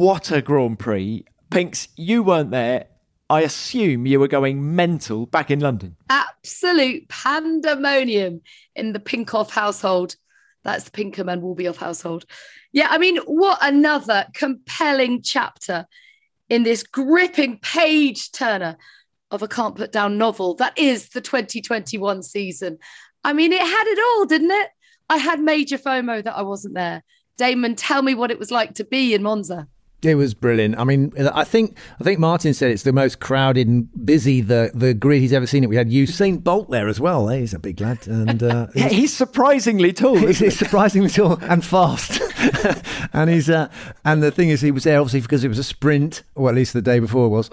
what a Grand Prix. Pinks, you weren't there. I assume you were going mental back in London. Absolute pandemonium in the Pinkham household. That's the Pinkerman Wolbioff household. Yeah, I mean, what another compelling chapter in this gripping page turner of a can't put down novel that is the 2021 season. I mean, it had it all, didn't it? I had major FOMO that I wasn't there. Damon, tell me what it was like to be in Monza. It was brilliant. I mean, I think I think Martin said it's the most crowded and busy the the grid he's ever seen it. We had Usain Bolt there as well. Eh? He's a big lad, and uh, he's, he's, surprisingly tall. He's, he's surprisingly tall and fast. and he's uh, and the thing is, he was there obviously because it was a sprint, or at least the day before it was.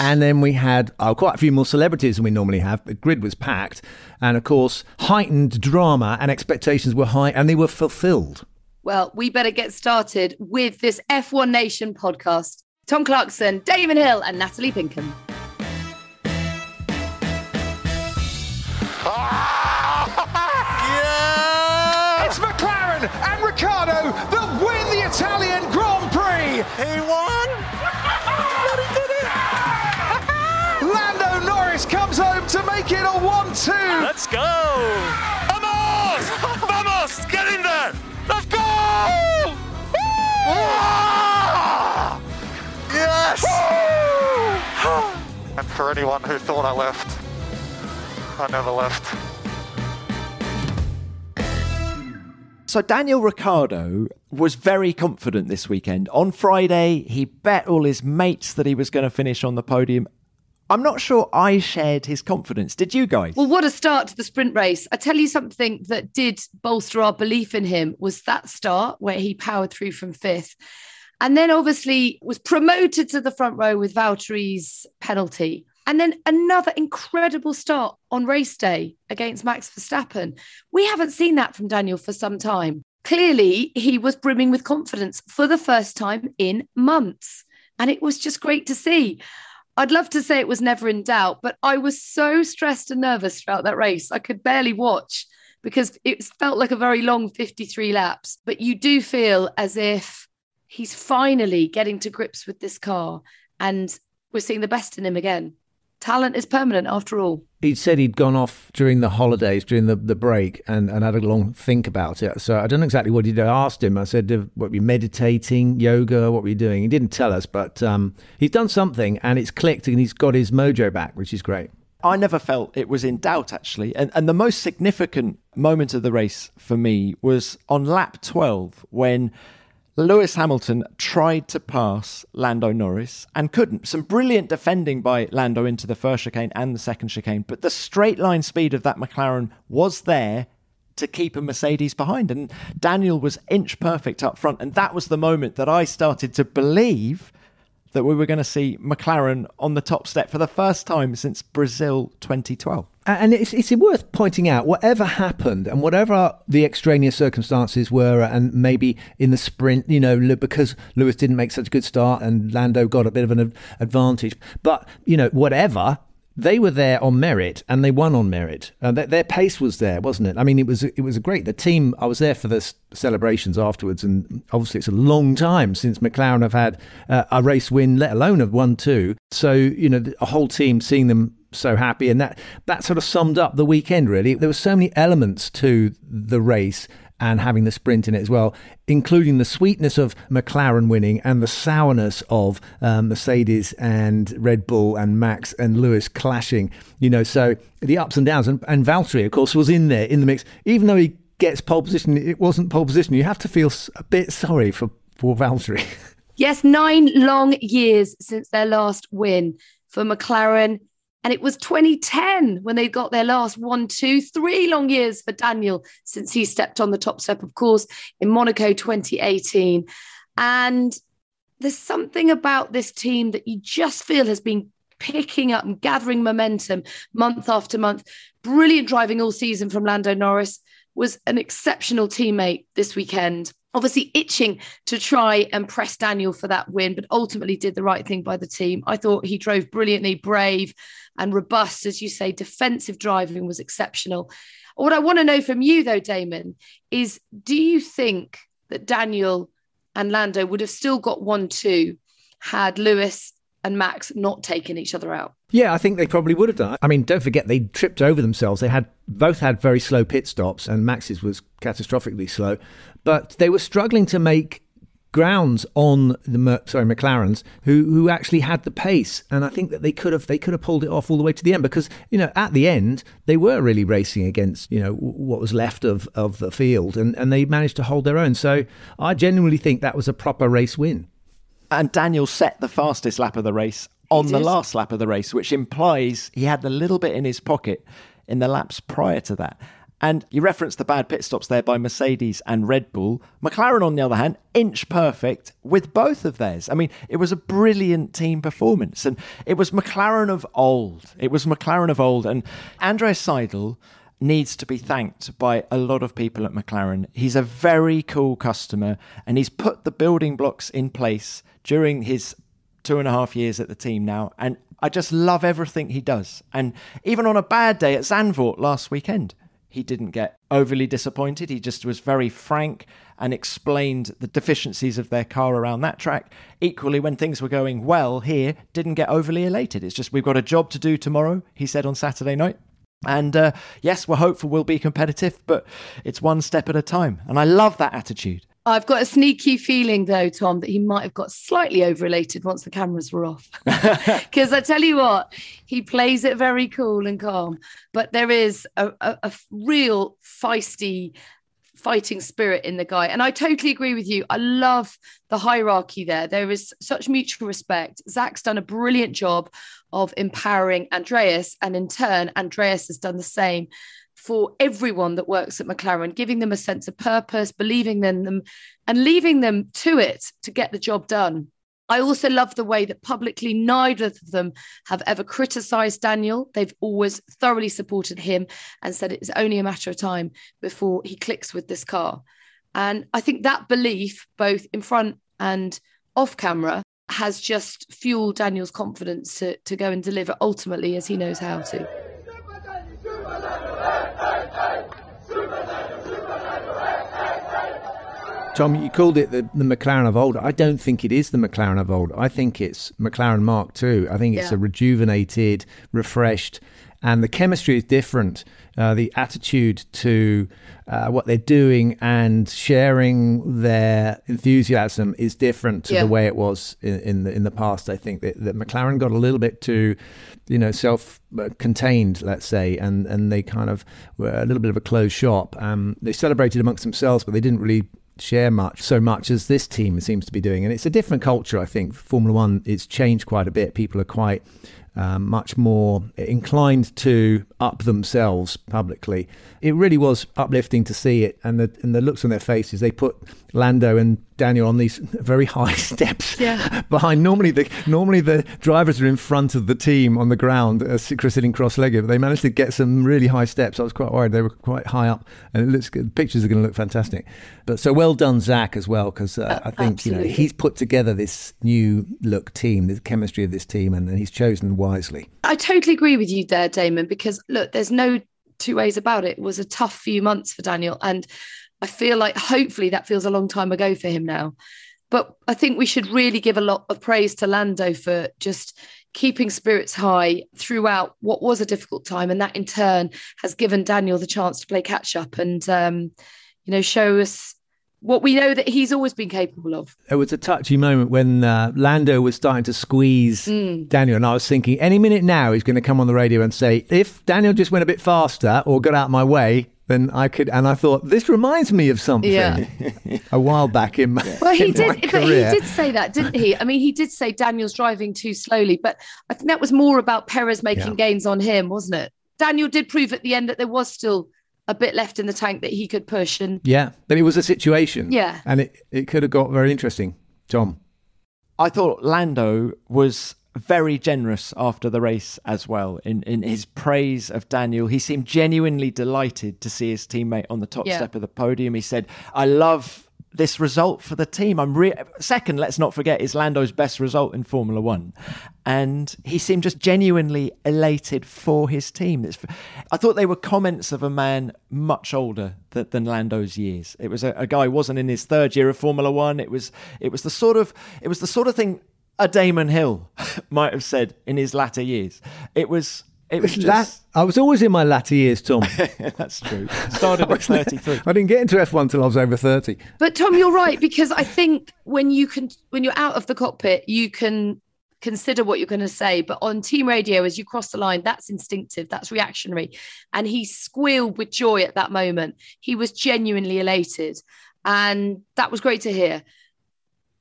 And then we had oh, quite a few more celebrities than we normally have. The grid was packed, and of course, heightened drama and expectations were high, and they were fulfilled. Well, we better get started with this F1 Nation podcast. Tom Clarkson, Damon Hill, and Natalie Pinkham. yeah! It's McLaren and Ricciardo that win the Italian Grand Prix. He won. but he did it. Lando Norris comes home to make it a 1-2. Let's go. Vamos! Vamos! Get in there! Let's go! Yes! and for anyone who thought I left, I never left. So Daniel Ricciardo was very confident this weekend. On Friday, he bet all his mates that he was going to finish on the podium I'm not sure I shared his confidence. Did you guys? Well, what a start to the sprint race. I tell you something that did bolster our belief in him was that start where he powered through from fifth. And then obviously was promoted to the front row with Valtteri's penalty. And then another incredible start on race day against Max Verstappen. We haven't seen that from Daniel for some time. Clearly, he was brimming with confidence for the first time in months. And it was just great to see. I'd love to say it was never in doubt, but I was so stressed and nervous throughout that race. I could barely watch because it felt like a very long 53 laps. But you do feel as if he's finally getting to grips with this car and we're seeing the best in him again talent is permanent after all. He said he'd gone off during the holidays, during the, the break, and, and had a long think about it. So I don't know exactly what he did. I asked him, I said, What were you meditating, yoga? What were you doing? He didn't tell us, but um, he's done something and it's clicked and he's got his mojo back, which is great. I never felt it was in doubt, actually. And, and the most significant moment of the race for me was on lap 12 when Lewis Hamilton tried to pass Lando Norris and couldn't. Some brilliant defending by Lando into the first chicane and the second chicane, but the straight line speed of that McLaren was there to keep a Mercedes behind. And Daniel was inch perfect up front. And that was the moment that I started to believe that we were going to see McLaren on the top step for the first time since Brazil 2012. And it's, it's worth pointing out, whatever happened and whatever the extraneous circumstances were, and maybe in the sprint, you know, because Lewis didn't make such a good start and Lando got a bit of an advantage. But, you know, whatever, they were there on merit and they won on merit. Uh, their, their, pace was there, wasn't it? I mean, it was it was a great. The team. I was there for the celebrations afterwards, and obviously it's a long time since McLaren have had uh, a race win, let alone have won two. So you know, a whole team seeing them so happy, and that that sort of summed up the weekend. Really, there were so many elements to the race and having the sprint in it as well, including the sweetness of McLaren winning and the sourness of um, Mercedes and Red Bull and Max and Lewis clashing. You know, so the ups and downs. And, and Valtteri, of course, was in there in the mix, even though he gets pole position. It wasn't pole position. You have to feel a bit sorry for for Valtteri. Yes, nine long years since their last win for McLaren. And it was 2010 when they got their last one, two, three long years for Daniel since he stepped on the top step, of course, in Monaco 2018. And there's something about this team that you just feel has been picking up and gathering momentum month after month. Brilliant driving all season from Lando Norris, was an exceptional teammate this weekend obviously itching to try and press Daniel for that win, but ultimately did the right thing by the team. I thought he drove brilliantly, brave and robust, as you say. Defensive driving was exceptional. What I want to know from you, though, Damon, is do you think that Daniel and Lando would have still got one two had Lewis and Max not taking each other out. Yeah, I think they probably would have done. I mean, don't forget they tripped over themselves. They had both had very slow pit stops, and Max's was catastrophically slow. But they were struggling to make grounds on the sorry McLarens who who actually had the pace and I think that they could have they could have pulled it off all the way to the end because you know at the end they were really racing against you know what was left of of the field and and they managed to hold their own so I genuinely think that was a proper race win and Daniel set the fastest lap of the race on the last lap of the race which implies he had a little bit in his pocket in the laps prior to that and you referenced the bad pit stops there by Mercedes and Red Bull. McLaren, on the other hand, inch perfect with both of theirs. I mean, it was a brilliant team performance. And it was McLaren of old. It was McLaren of old. And Andreas Seidl needs to be thanked by a lot of people at McLaren. He's a very cool customer and he's put the building blocks in place during his two and a half years at the team now. And I just love everything he does. And even on a bad day at Zandvoort last weekend, he didn't get overly disappointed. He just was very frank and explained the deficiencies of their car around that track. Equally, when things were going well here, didn't get overly elated. It's just we've got a job to do tomorrow, he said on Saturday night. And uh, yes, we're hopeful we'll be competitive, but it's one step at a time. And I love that attitude. I've got a sneaky feeling, though, Tom, that he might have got slightly overrated once the cameras were off. Because I tell you what, he plays it very cool and calm, but there is a, a, a real feisty fighting spirit in the guy. And I totally agree with you. I love the hierarchy there. There is such mutual respect. Zak's done a brilliant job of empowering Andreas, and in turn, Andreas has done the same for everyone that works at McLaren, giving them a sense of purpose, believing in them, and leaving them to it to get the job done. I also love the way that publicly neither of them have ever criticized Daniel. They've always thoroughly supported him and said it's only a matter of time before he clicks with this car. And I think that belief, both in front and off camera, has just fueled Daniel's confidence to, to go and deliver ultimately as he knows how to. Tom, you called it the, the McLaren of old. I don't think it is the McLaren of old. I think it's McLaren Mark II. I think it's yeah. a rejuvenated, refreshed, and the chemistry is different. Uh, the attitude to uh, what they're doing and sharing their enthusiasm is different to yeah. the way it was in, in, the in the past. I think that, that McLaren got a little bit too, you know, self-contained, let's say, and and they kind of were a little bit of a closed shop. Um, they celebrated amongst themselves, but they didn't really share much so much as this team seems to be doing. And it's a different culture i think. Formula one it's changed quite a bit. People are quite um, much more inclined to up themselves publicly. It really was uplifting to see it, and the and the looks on their faces. They put Lando and Daniel on these very high steps yeah. behind. Normally, the normally the drivers are in front of the team on the ground, uh, sitting cross-legged. But they managed to get some really high steps. I was quite worried they were quite high up, and it looks good. The pictures are going to look fantastic. But so well done, Zak, as well, because uh, uh, I think absolutely. you know he's put together this new look team, the chemistry of this team, and, and he's chosen wisely. I totally agree with you there, Damon. Because look, there's no two ways about it. It was a tough few months for Daniel, and I feel like hopefully that feels a long time ago for him now. But I think we should really give a lot of praise to Lando for just keeping spirits high throughout what was a difficult time. And that in turn has given Daniel the chance to play catch up and, um, you know, show us what we know that he's always been capable of. It was a touchy moment when uh, Lando was starting to squeeze mm. Daniel, and I was thinking, any minute now he's going to come on the radio and say, if Daniel just went a bit faster or got out of my way, then I could. And I thought this reminds me of something. Yeah. a while back in my well, he did. But he did say that, didn't he? I mean, he did say Daniel's driving too slowly, but I think that was more about Perez making yeah. gains on him, wasn't it? Daniel did prove at the end that there was still a bit left in the tank that he could push and yeah but it was a situation yeah and it, it could have got very interesting tom i thought lando was very generous after the race as well in, in his praise of Daniel. He seemed genuinely delighted to see his teammate on the top yeah. step of the podium. He said, I love this result for the team. I'm re- second. Let's not forget is Lando's best result in Formula One, and he seemed just genuinely elated for his team. It's, I thought they were comments of a man much older than, Lando's years. It was a, a guy who wasn't in his third year of Formula One. It was it was the sort of it was the sort of thing a Damon Hill might have said in his latter years. It was it was just, That, I was always in my latter years, Tom. that's true. Started at 33. I didn't get into F1 till I was over 30. But Tom, you're right because I think when you can, when you're out of the cockpit, you can consider what you're going to say. But on team radio, as you cross the line, that's instinctive, that's reactionary. And he squealed with joy at that moment. He was genuinely elated, and that was great to hear.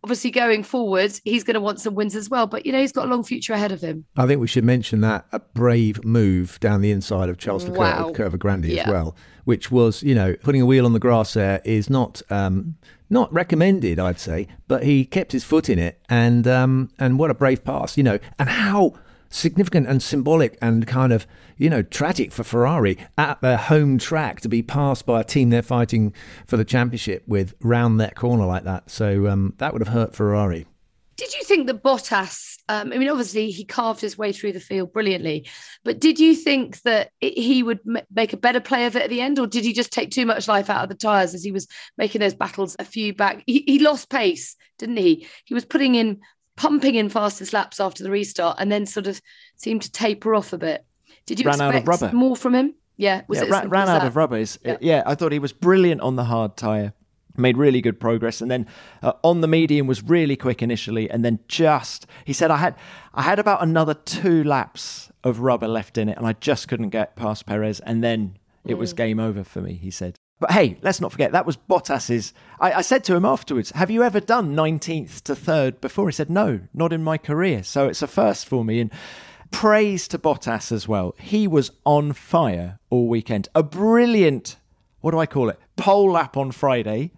Obviously, going forward, he's going to want some wins as well. But you know, he's got a long future ahead of him. I think we should mention that a brave move down the inside of Charles Leclerc Wow. with Curva Grande Yeah. as well, which was, you know, putting a wheel on the grass there is not um, not recommended, I'd say, but he kept his foot in it, and um, and what a brave pass, you know, and how significant and symbolic and kind of you know tragic for Ferrari at their home track to be passed by a team they're fighting for the championship with round that corner like that. So um, that would have hurt Ferrari. Did you think that Bottas? Um, I mean, obviously he carved his way through the field brilliantly, but did you think that it, he would m- make a better play of it at the end, or did he just take too much life out of the tires as he was making those battles a few back? He, he lost pace, didn't he? He was putting in, pumping in fastest laps after the restart, and then sort of seemed to taper off a bit. Did you Ran expect more from him? Yeah, was yeah, it ran, ran out that? of rubber. Is- Yeah. yeah. I thought he was brilliant on the hard tyre. Made really good progress, and then uh, on the medium was really quick initially, and then just he said I had I had about another two laps of rubber left in it, and I just couldn't get past Perez, and then it Mm. was game over for me. He said. But hey, let's not forget that was Bottas's. I, I said to him afterwards, "Have you ever done 19th to third before?" He said, "No, not in my career." So it's a first for me, and praise to Bottas as well. He was on fire all weekend. A brilliant, what do I call it? Pole lap on Friday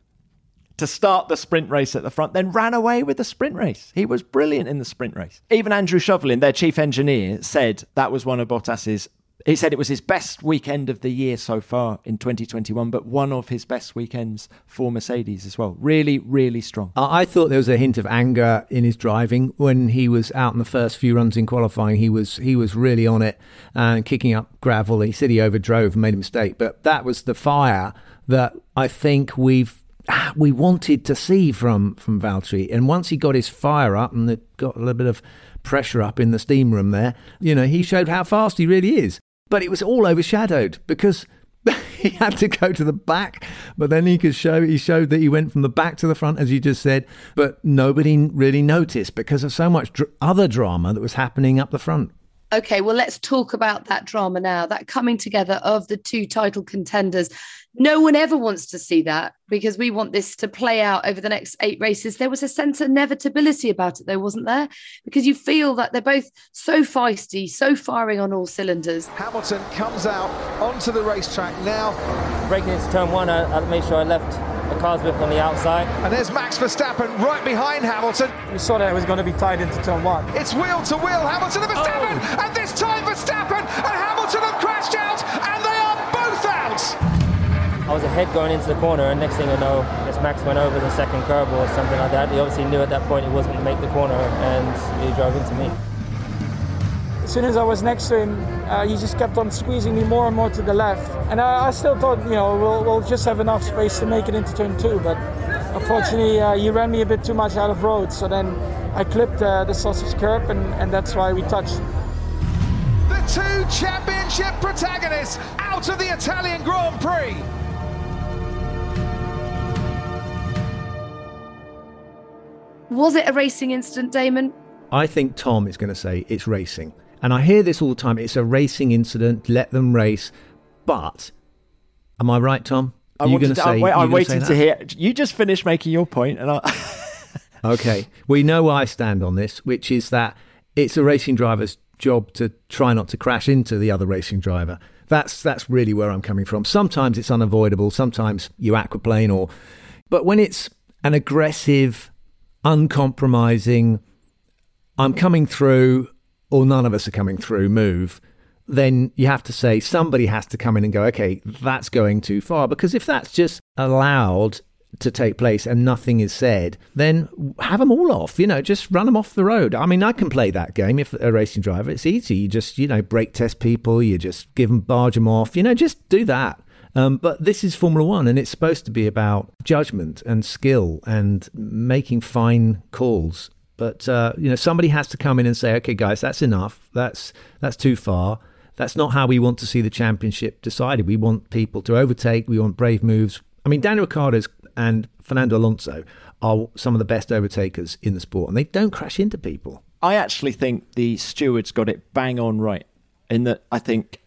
to start the sprint race at the front, then ran away with the sprint race. He was brilliant in the sprint race. Even Andrew Shovelin, their chief engineer, said that was one of Bottas's. He said it was his best weekend of the year so far in 2021, but one of his best weekends for Mercedes as well. Really, really strong. I thought there was a hint of anger in his driving when he was out in the first few runs in qualifying. He was he was really on it and kicking up gravel. He said he overdrove and made a mistake, but that was the fire that I think we've we wanted to see from from Valtteri. And once he got his fire up and got a little bit of pressure up in the steam room there, you know, he showed how fast he really is. But it was all overshadowed because he had to go to the back, but then he could show he showed that he went from the back to the front, as you just said. But nobody really noticed because of so much dr- other drama that was happening up the front. Okay, well, let's talk about that drama now, that coming together of the two title contenders. No one ever wants to see that because we want this to play out over the next eight races. There was a sense of inevitability about it, though, wasn't there? Because you feel that they're both so feisty, so firing on all cylinders. Hamilton comes out onto the racetrack now, Breaking into turn one, I, I made sure I left the car's whip on the outside. and there's Max Verstappen right behind Hamilton. We saw that it was going to be tied into turn one. It's wheel to wheel, Hamilton and Verstappen, oh. and this time Verstappen and Hamilton have crashed out, and I was ahead going into the corner, and next thing I know, as Max went over the second curb or something like that, he obviously knew at that point he wasn't going to make the corner, and he drove into me. As soon as I was next to him, uh, he just kept on squeezing me more and more to the left. And I, I still thought, you know, we'll, we'll just have enough space to make it into turn two. But unfortunately, uh, he ran me a bit too much out of road. So then I clipped uh, the sausage curb, and, and that's why we touched. The two championship protagonists out of the Italian Grand Prix. Was it a racing incident, Damon? I think Tom is going to say it's racing, and I hear this all the time. It's a racing incident. Let them race. But am I right, Tom? I Are you going to- to say? I'm, wait- I'm gonna say waiting to hear. You just finished making your point, and I. Okay. We know where I stand on this, which is that it's a racing driver's job to try not to crash into the other racing driver. That's that's really where I'm coming from. Sometimes it's unavoidable, sometimes you aquaplane or but when it's an aggressive, uncompromising, I'm coming through or none of us are coming through move, then you have to say somebody has to come in and go, okay, that's going too far. Because if that's just allowed to take place and nothing is said, then have them all off. You know, just run them off the road. I mean, I can play that game if a racing driver. It's easy. You just you know brake test people. You just give them barge them off. You know, just do that. Um, but this is Formula One, and it's supposed to be about judgment and skill and making fine calls. But uh, you know, somebody has to come in and say, "Okay, guys, that's enough. That's that's too far." That's not how we want to see the championship decided. We want people to overtake. We want brave moves. I mean, Daniel Ricciardo's and Fernando Alonso are some of the best overtakers in the sport, and they don't crash into people. I actually think the stewards got it bang on right in that I think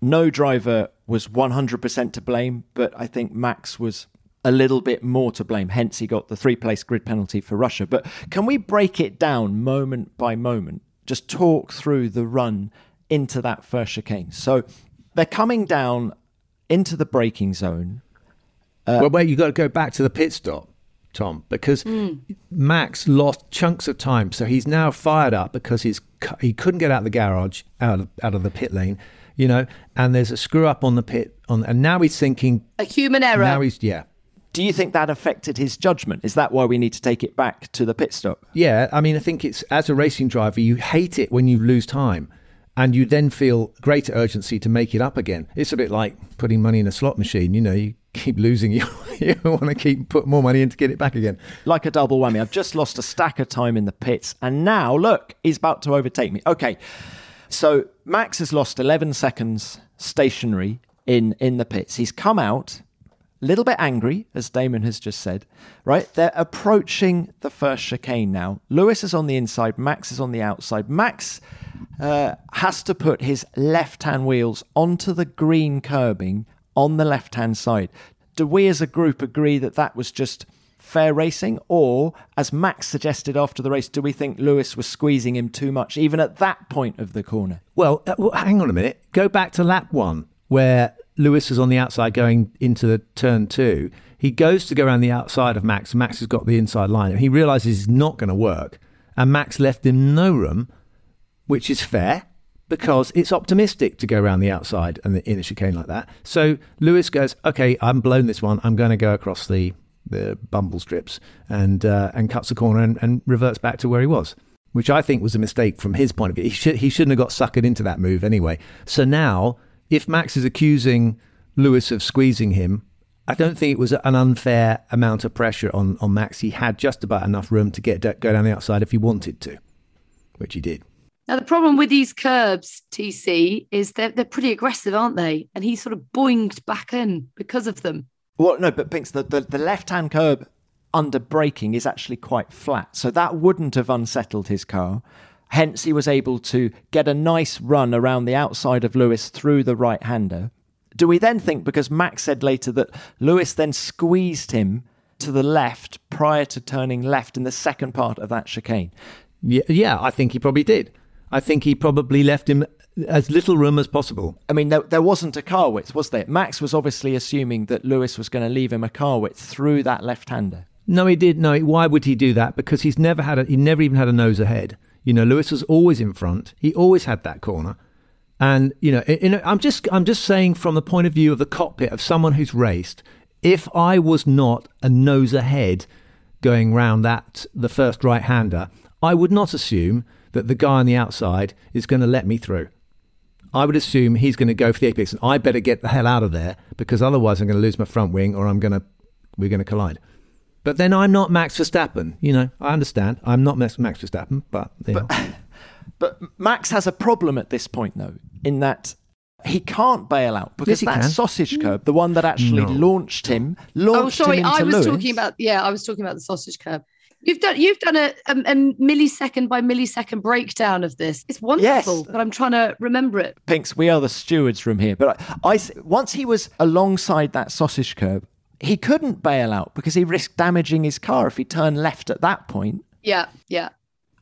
no driver was 100% to blame, but I think Max was a little bit more to blame. Hence, he got the three place grid penalty for Russia. But can we break it down moment by moment? Just talk through the run into that first chicane. So they're coming down into the braking zone. Uh, well, wait, you got to go back to the pit stop, Tom, because mm. Max lost chunks of time. So he's now fired up because he's he couldn't get out of the garage, out of, out of the pit lane, you know, and there's a screw up on the pit, on, and now he's thinking a human error. Now he's yeah. Do you think that affected his judgment? Is that why we need to take it back to the pit stop? Yeah, I mean, I think it's as a racing driver, you hate it when you lose time and you then feel greater urgency to make it up again. It's a bit like putting money in a slot machine. You know, you keep losing, you, you want to keep put more money in to get it back again. Like a double whammy. I've just lost a stack of time in the pits, and now look, he's about to overtake me. Okay, so Max has lost 11 seconds stationary in in the pits. He's come out a little bit angry, as Damon has just said. Right, they're approaching the first chicane now. Lewis is on the inside. Max is on the outside. Max uh, has to put his left hand wheels onto the green curbing on the left hand side. Do we as a group agree that that was just fair racing? Or, as Max suggested after the race, do we think Lewis was squeezing him too much, even at that point of the corner? Well, uh, well hang on a minute. Go back to lap one, where Lewis is on the outside going into the turn two. He goes to go around the outside of Max. Max has got the inside line, and he realizes it's not going to work. And Max left him no room which is fair because it's optimistic to go around the outside and the, in a chicane like that. So Lewis goes, okay, I'm blown this one. I'm going to go across the the bumble strips and uh, and cuts the corner and, and, reverts back to where he was, which I think was a mistake from his point of view. He should he shouldn't have got suckered into that move anyway. So now, if Max is accusing Lewis of squeezing him. I don't think it was an unfair amount of pressure on, on Max. He had just about enough room to get go down the outside if he wanted to, which he did. Now, the problem with these curbs, TC, is they're, they're pretty aggressive, aren't they? And he sort of boinged back in because of them. Well, no, but Pinks, the, the, the left hand curb under braking is actually quite flat. So that wouldn't have unsettled his car. Hence, he was able to get a nice run around the outside of Lewis through the right hander. Do we then think, because Max said later that Lewis then squeezed him to the left prior to turning left in the second part of that chicane? Yeah, yeah I think he probably did. I think he probably left him as little room as possible. I mean, there, there wasn't a car width, was there? Max was obviously assuming that Lewis was going to leave him a car width through that left-hander. No, he did. No, why would he do that? Because he's never had a, he never even had a nose ahead. You know, Lewis was always in front. He always had that corner. And you know, in, I'm just I'm just saying from the point of view of the cockpit of someone who's raced. If I was not a nose ahead going round that the first right hander, I would not assume that the guy on the outside is going to let me through. I would assume he's going to go for the apex, and I better get the hell out of there because otherwise I'm going to lose my front wing, or I'm going to we're going to collide. But then I'm not Max Verstappen. You know, I understand. I'm not Max Verstappen, but you but, but Max has a problem at this point, though, in that he can't bail out because yes, that can. sausage curb, the one that actually no. launched him, launched oh, sorry, him into I was Lewis. talking about yeah, I was talking about the sausage curb. You've done you've done a, a, a, millisecond by millisecond breakdown of this. It's wonderful, yes. but I'm trying to remember it. Pinks, we are the stewards from here. But I, I once he was alongside that sausage curb, he couldn't bail out because he risked damaging his car if he turned left at that point. Yeah, yeah.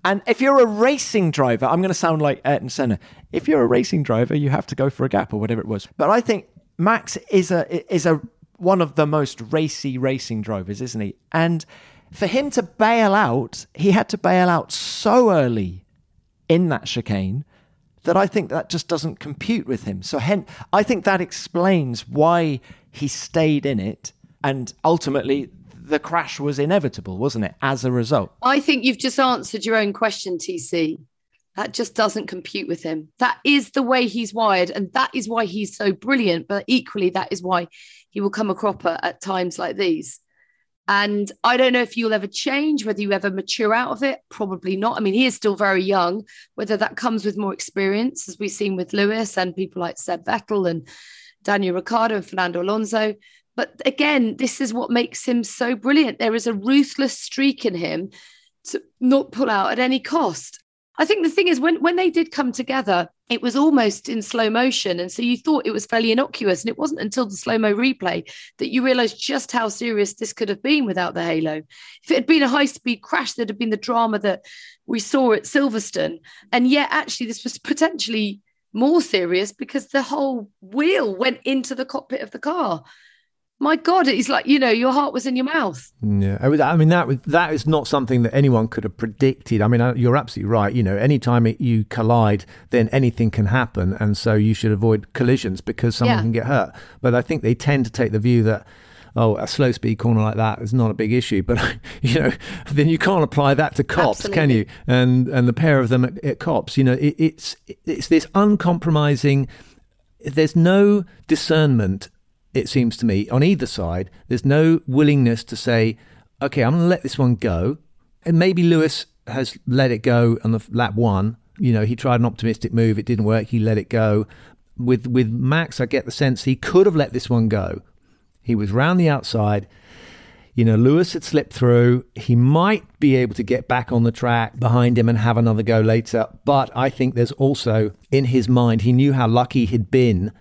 And if you're a racing driver, I'm going to sound like Ayrton Senna. If you're a racing driver, you have to go for a gap or whatever it was. But I think Max is a is a one of the most racy racing drivers, isn't he? And for him to bail out, he had to bail out so early in that chicane that I think that just doesn't compute with him. So hence, I think that explains why he stayed in it, and ultimately the crash was inevitable, wasn't it? As a result, I think you've just answered your own question, TC. That just doesn't compute with him. That is the way he's wired, and that is why he's so brilliant. But equally, that is why he will come a cropper at times like these. And I don't know if you'll ever change, whether you ever mature out of it. Probably not. I mean, he is still very young. Whether that comes with more experience, as we've seen with Lewis and people like Seb Vettel and Daniel Ricciardo and Fernando Alonso. But again, this is what makes him so brilliant. There is a ruthless streak in him to not pull out at any cost. I think the thing is when when they did come together, it was almost in slow motion, and so you thought it was fairly innocuous. And it wasn't until the slow mo replay that you realised just how serious this could have been without the halo. If it had been a high speed crash, there'd have been the drama that we saw at Silverstone, and yet actually this was potentially more serious because the whole wheel went into the cockpit of the car my God, it's like, you know, your heart was in your mouth. Yeah. I mean, that was, that is not something that anyone could have predicted. I mean, you're absolutely right. You know, anytime it, you collide, then anything can happen. And so you should avoid collisions because someone yeah. can get hurt. But I think they tend to take the view that, oh, a slow speed corner like that is not a big issue. But you know, then you can't apply that to Copse, Absolutely. can you? And and the pair of them at, at Copse, you know, it, it's it's this uncompromising. There's no discernment it seems to me, on either side, there's no willingness to say, okay, I'm going to let this one go. And maybe Lewis has let it go on the lap one. You know, he tried an optimistic move, it didn't work, he let it go. With with Max, I get the sense he could have let this one go. He was round the outside. You know, Lewis had slipped through. He might be able to get back on the track behind him and have another go later. But I think there's also in his mind, he knew how lucky he'd been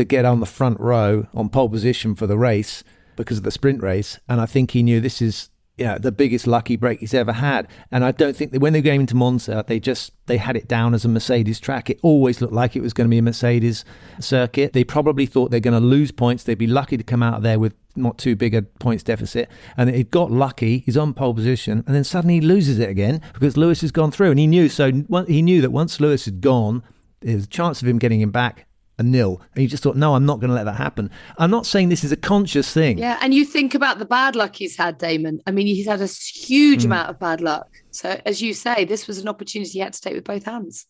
to get on the front row on pole position for the race because of the sprint race. And I think he knew this is know, the biggest lucky break he's ever had. And I don't think that when they came into Monza, they just they had it down as a Mercedes track. It always looked like it was going to be a Mercedes circuit. They probably thought they're going to lose points. They'd be lucky to come out of there with not too big a points deficit. And it got lucky. He's on pole position, and then suddenly he loses it again because Lewis has gone through. And he knew so he knew that once Lewis had gone, a chance of him getting him back a nil. And you just thought, no, I'm not going to let that happen. I'm not saying this is a conscious thing. Yeah. And you think about the bad luck he's had, Damon. I mean, he's had a huge mm. amount of bad luck. So, as you say, this was an opportunity he had to take with both hands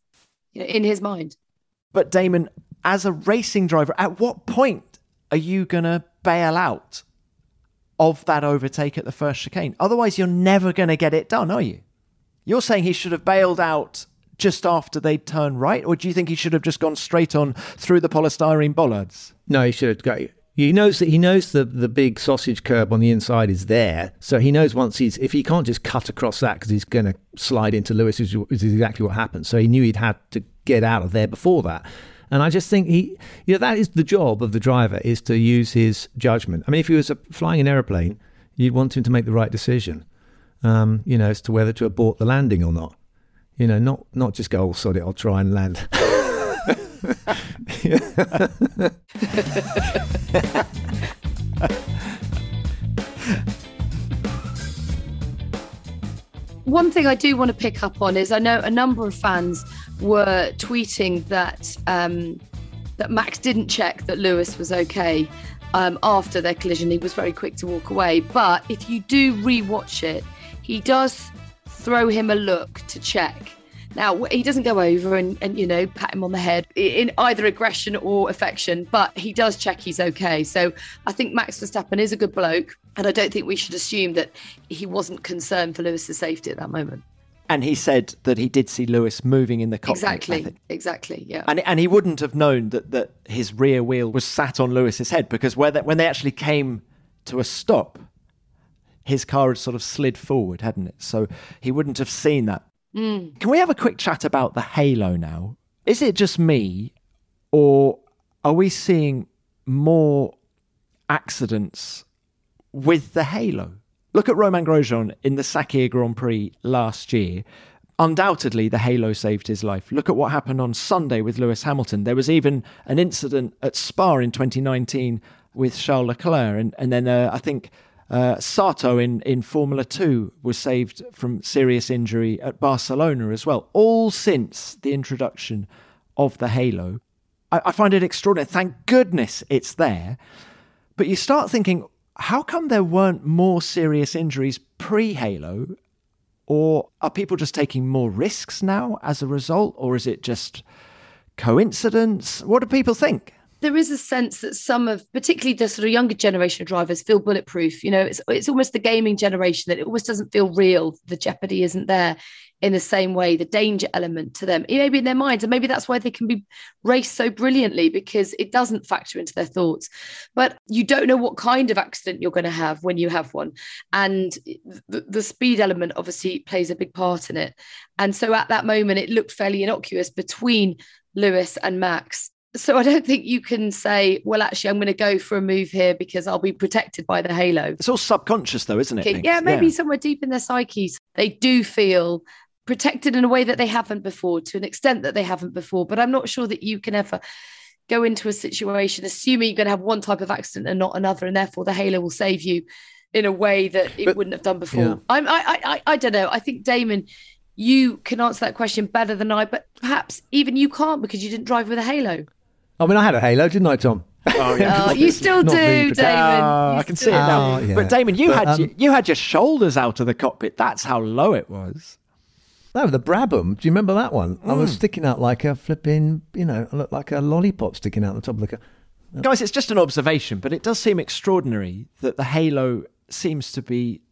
you know, in his mind. But, Damon, as a racing driver, at what point are you going to bail out of that overtake at the first chicane? Otherwise, you're never going to get it done, are you? You're saying he should have bailed out just after they'd turned right, or do you think he should have just gone straight on through the polystyrene bollards? No, he should have got. He knows that he knows the, the big sausage curb on the inside is there, so he knows once he's if he can't just cut across that because he's going to slide into Lewis, which is exactly what happened. So he knew he'd had to get out of there before that. And I just think he, you know, that is the job of the driver is to use his judgment. I mean, if he was flying an aeroplane, you'd want him to make the right decision, um, you know, as to whether to abort the landing or not. You know, not not just go, oh, sod it, I'll try and land. One thing I do want to pick up on is I know a number of fans were tweeting that um, that Max didn't check that Lewis was okay um, after their collision. He was very quick to walk away. But if you do rewatch it, he does throw him a look to check. Now, he doesn't go over and, and, you know, pat him on the head in either aggression or affection, but he does check he's okay. So I think Max Verstappen is a good bloke. And I don't think we should assume that he wasn't concerned for Lewis's safety at that moment. And he said that he did see Lewis moving in the cockpit. Exactly, exactly, yeah. And and he wouldn't have known that, that his rear wheel was sat on Lewis's head because where they, when they actually came to a stop, his car had sort of slid forward, hadn't it? So he wouldn't have seen that. Mm. Can we have a quick chat about the halo now? Is it just me, or are we seeing more accidents with the halo? Look at Romain Grosjean in the Sakhir Grand Prix last year. Undoubtedly, the halo saved his life. Look at what happened on Sunday with Lewis Hamilton. There was even an incident at Spa in 2019 with Charles Leclerc, and, and then uh, I think uh, Sato in, in Formula 2 was saved from serious injury at Barcelona as well, all since the introduction of the Halo. I, I find it extraordinary. Thank goodness it's there. But you start thinking, how come there weren't more serious injuries pre Halo? Or are people just taking more risks now as a result? Or is it just coincidence? What do people think? There is a sense that some of, particularly the sort of younger generation of drivers, feel bulletproof. You know, it's it's almost the gaming generation that it almost doesn't feel real. The jeopardy isn't there in the same way. The danger element to them, maybe in their minds, and maybe that's why they can be raced so brilliantly because it doesn't factor into their thoughts. But you don't know what kind of accident you're going to have when you have one, and the, the speed element obviously plays a big part in it. And so at that moment, it looked fairly innocuous between Lewis and Max so I don't think you can say, well, actually, I'm going to go for a move here because I'll be protected by the halo. It's all subconscious, though, isn't it? Yeah, maybe yeah. somewhere deep in their psyches, they do feel protected in a way that they haven't before, to an extent that they haven't before. But I'm not sure that you can ever go into a situation assuming you're going to have one type of accident and not another, and therefore the halo will save you in a way that it but, wouldn't have done before. Yeah. I'm, I, I, I don't know. I think Damon, you can answer that question better than I, but perhaps even you can't because you didn't drive with a halo. I mean, I had a halo, didn't I, Tom? Oh, yeah. oh, you still do, Damon. Oh, I can see it now. Oh, yeah. But Damon, you but, had um, you had your shoulders out of the cockpit. That's how low it was. No, the Brabham. Do you remember that one? Mm. I was mm. sticking out like a flipping, you know, like a lollipop sticking out the top of the car. Guys, it's just an observation, but it does seem extraordinary that the Halo seems to be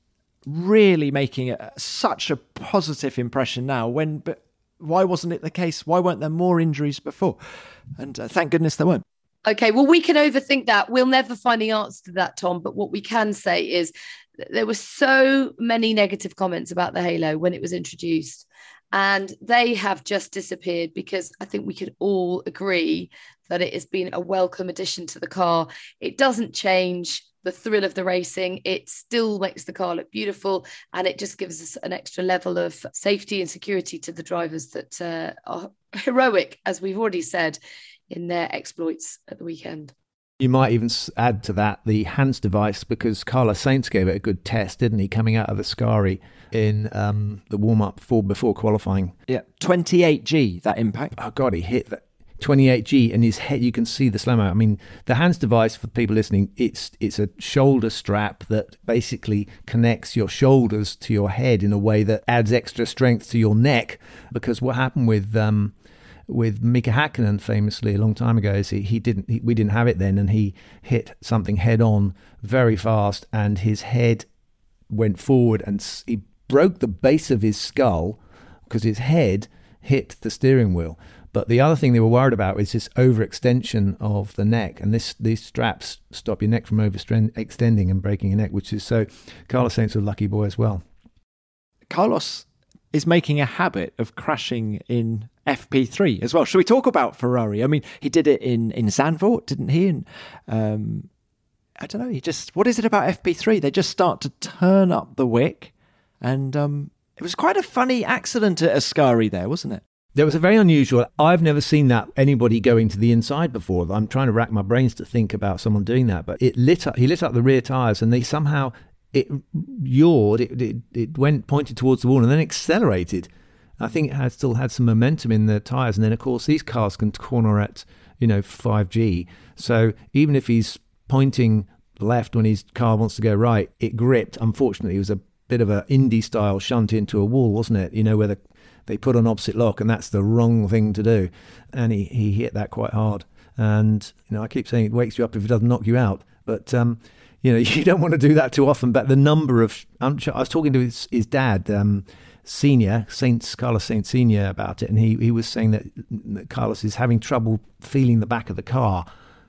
really making a, such a positive impression now. When, but why wasn't it the case? Why weren't there more injuries before? And uh, thank goodness there weren't. Okay, well, we can overthink that. We'll never find the answer to that, Tom. But what we can say is there were so many negative comments about the Halo when it was introduced, and they have just disappeared because I think we could all agree that it has been a welcome addition to the car. It doesn't change the thrill of the racing. It still makes the car look beautiful and it just gives us an extra level of safety and security to the drivers that uh, are heroic, as we've already said, in their exploits at the weekend. You might even add to that the Hans device because Carlos Sainz gave it a good test, didn't he? Coming out of Ascari in um, the warm up for before qualifying. Yeah, 28G that impact. Oh god, he hit that 28G and his head. You can see the slam out. I mean, the Hans device for people listening, it's it's a shoulder strap that basically connects your shoulders to your head in a way that adds extra strength to your neck. Because what happened with um, with Mika Hakkinen famously a long time ago is he, he didn't he, we didn't have it then and he hit something head on very fast and his head went forward and he broke the base of his skull because his head hit the steering wheel. But the other thing they were worried about is this overextension of the neck, and this these straps stop your neck from overextending and breaking your neck, which is so. Carlos Sainz a lucky boy as well. Carlos is making a habit of crashing in FP3 as well. Should we talk about Ferrari? I mean, he did it in in Zandvoort, didn't he? And um, I don't know. He just what is it about FP3? They just start to turn up the wick, and um, it was quite a funny accident at Ascari there, wasn't it? There was a very unusual. I've never seen that anybody going to the inside before. I'm trying to rack my brains to think about someone doing that, but it lit up. He lit up the rear tires, and they somehow it yawed. It, it, it went pointed towards the wall and then accelerated. I think it had still had some momentum in the tires, and then of course these cars can corner at you know 5G. So even if he's pointing left when his car wants to go right, it gripped. Unfortunately, it was a bit of an Indy style shunt into a wall, wasn't it? You know where the, they put on opposite lock, and that's the wrong thing to do. And he, he hit that quite hard. And you know I keep saying it wakes you up if it doesn't knock you out, but um, you know you don't want to do that too often. But the number of I was talking to his, his dad. Um, Senior, Sainz Carlos Sainz Senior, about it, and he he was saying that Carlos is having trouble feeling the back of the car,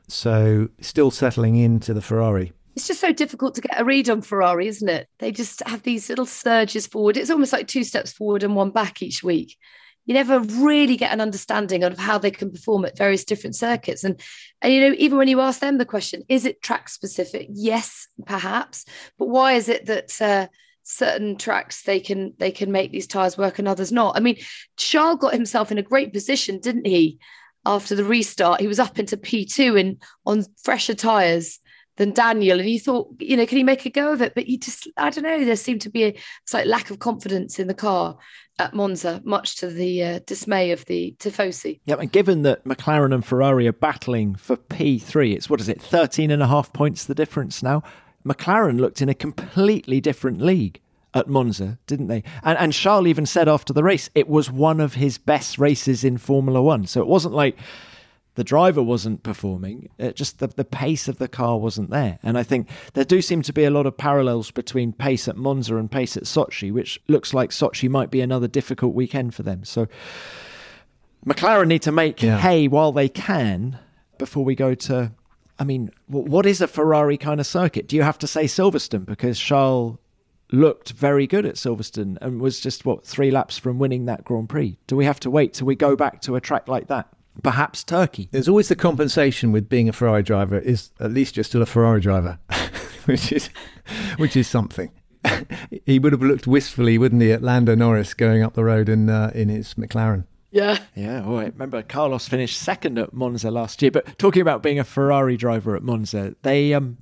so still settling into the Ferrari. It's just so difficult to get a read on Ferrari, isn't it? They just have these little surges forward. It's almost like two steps forward and one back each week. You never really get an understanding of how they can perform at various different circuits. And, and you know, even when you ask them the question, is it track specific? Yes, perhaps. But why is it that uh, certain tracks they can they can make these tires work and others not. I mean, Charles got himself in a great position, didn't he? After the restart, he was up into P2 and on fresher tires than Daniel, and you thought, you know, can he make a go of it? But you just, I don't know. There seemed to be a slight lack of confidence in the car at Monza, much to the uh, dismay of the Tifosi. Yeah, and given that McLaren and Ferrari are battling for P3, it's what is it, 13 and a half points the difference now? McLaren looked in a completely different league at Monza, didn't they? And, and Charles even said after the race it was one of his best races in Formula One. So it wasn't like the driver wasn't performing, it just the, the pace of the car wasn't there. And I think there do seem to be a lot of parallels between pace at Monza and pace at Sochi, which looks like Sochi might be another difficult weekend for them. So McLaren need to make Yeah. hay while they can before we go to. I mean, what is a Ferrari kind of circuit? Do you have to say Silverstone because Charles looked very good at Silverstone and was just what three laps from winning that Grand Prix? Do we have to wait till we go back to a track like that? Perhaps Turkey. There's always the compensation with being a Ferrari driver is at least you're still a Ferrari driver, which is which is something. he would have looked wistfully, wouldn't he, at Lando Norris going up the road in uh, in his McLaren. Yeah. Yeah, all right. Remember, Carlos finished second at Monza last year. But talking about being a Ferrari driver at Monza, they um,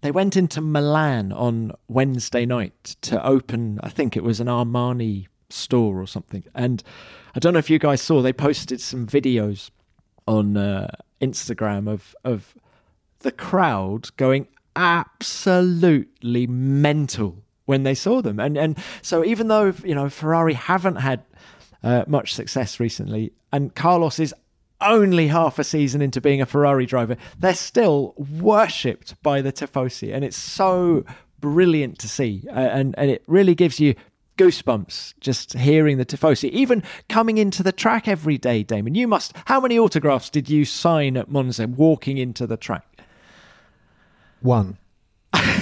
they went into Milan on Wednesday night to open. I think it was an Armani store or something. And I don't know if you guys saw. They posted some videos on uh, Instagram of of the crowd going absolutely mental when they saw them. And and so even though you know Ferrari haven't had uh, much success recently, and Carlos is only half a season into being a Ferrari driver, they're still worshipped by the tifosi, and it's so brilliant to see, uh, and and it really gives you goosebumps just hearing the tifosi even coming into the track every day damon you must how many autographs did you sign at monza walking into the track One,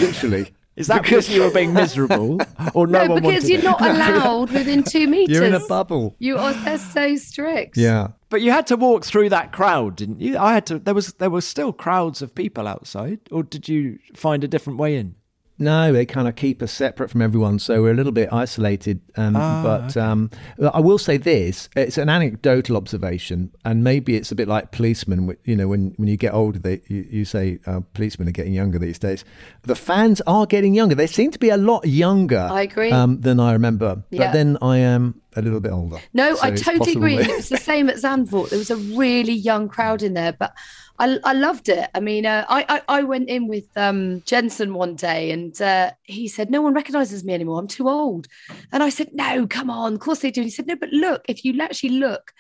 literally. is that because you were being miserable or no, No, one because wanted you're it? not allowed within two meters. You're in a bubble. You are they're so strict. Yeah. But you had to walk through that crowd, didn't you? I had to. There was there was still crowds of people outside, or did you find a different way in? No, they kind of keep us separate from everyone, so we're a little bit isolated. Um, Ah, but um, I will say this: it's an anecdotal observation, and maybe it's a bit like policemen. You know, when when you get older, they you, you say uh, policemen are getting younger these days. The fans are getting younger. They seem to be a lot younger. I agree. um, than I remember. Yeah. But then I am a little bit older. No, So I totally possible agree. it was the same at Zandvoort. There was a really young crowd in there, but I, I loved it. I mean, uh, I, I I went in with um, Jensen one day, and uh, he said, "No one recognizes me anymore. I'm too old." And I said, "No, come on. Of course they do." And he said, "No, but look. If you actually look."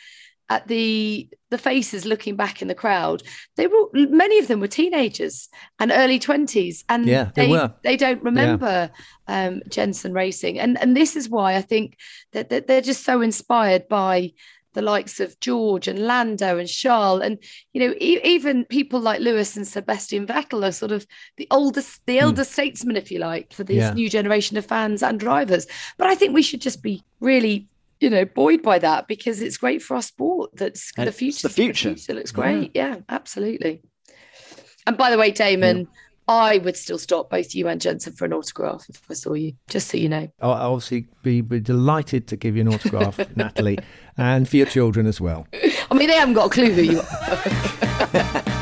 At the the faces looking back in the crowd, they were many of them were teenagers and early twenties, and Yeah, they were. they don't remember um, Jensen racing, and and this is why I think that, that they're just so inspired by the likes of George and Lando and Charles, and you know e- even people like Lewis and Sebastian Vettel are sort of the oldest, the elder statesmen, if you like, for this Hmm. Yeah. new generation of fans and drivers. But I think we should just be really. You know, buoyed by that because it's great for our sport. That's And the future. the future. looks great. Yeah, absolutely. And by the way, Damon, I would still stop both you and Jensen for an autograph if I saw you, just so you know. I'll obviously be, be delighted to give you an autograph, Natalie, and for your children as well. I mean, they haven't got a clue who you are.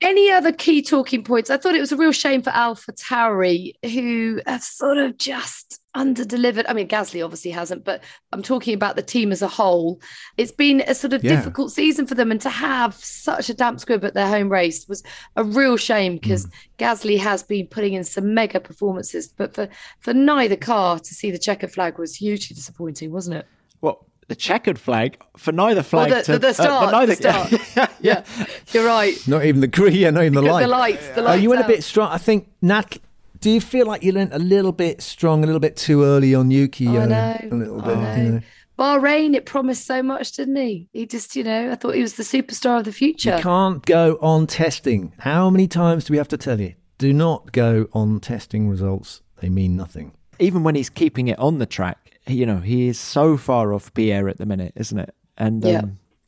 Any other key talking points? I thought it was a real shame for Alpha Tauri, who have sort of just under-delivered. I mean, Gasly obviously hasn't, but I'm talking about the team as a whole. It's been a sort of Yeah. difficult season for them, and to have such a damp squib at their home race was a real shame because Gasly has been putting in some mega performances, but for for neither car to see the checker flag was hugely disappointing, wasn't it? Well, the checkered flag for neither flag. the- to, the- the uh, start, neither, the start. yeah, You're right. Not even the green, yeah, not even the The light. lights, the lights. you went a bit strong. I think Nat. Do you feel like you learnt a little bit strong, a little bit too early on Yuki? I uh, know, A little I bit. know. You know. Bahrain, it promised so much, didn't he? He just, you know, I thought he was the superstar of the future. You can't go on testing. How many times do we have to tell you? Do not go on testing results. They mean nothing. Even when he's keeping it on the track, you know, he is so far off Pierre at the minute, isn't it? And um, Yeah.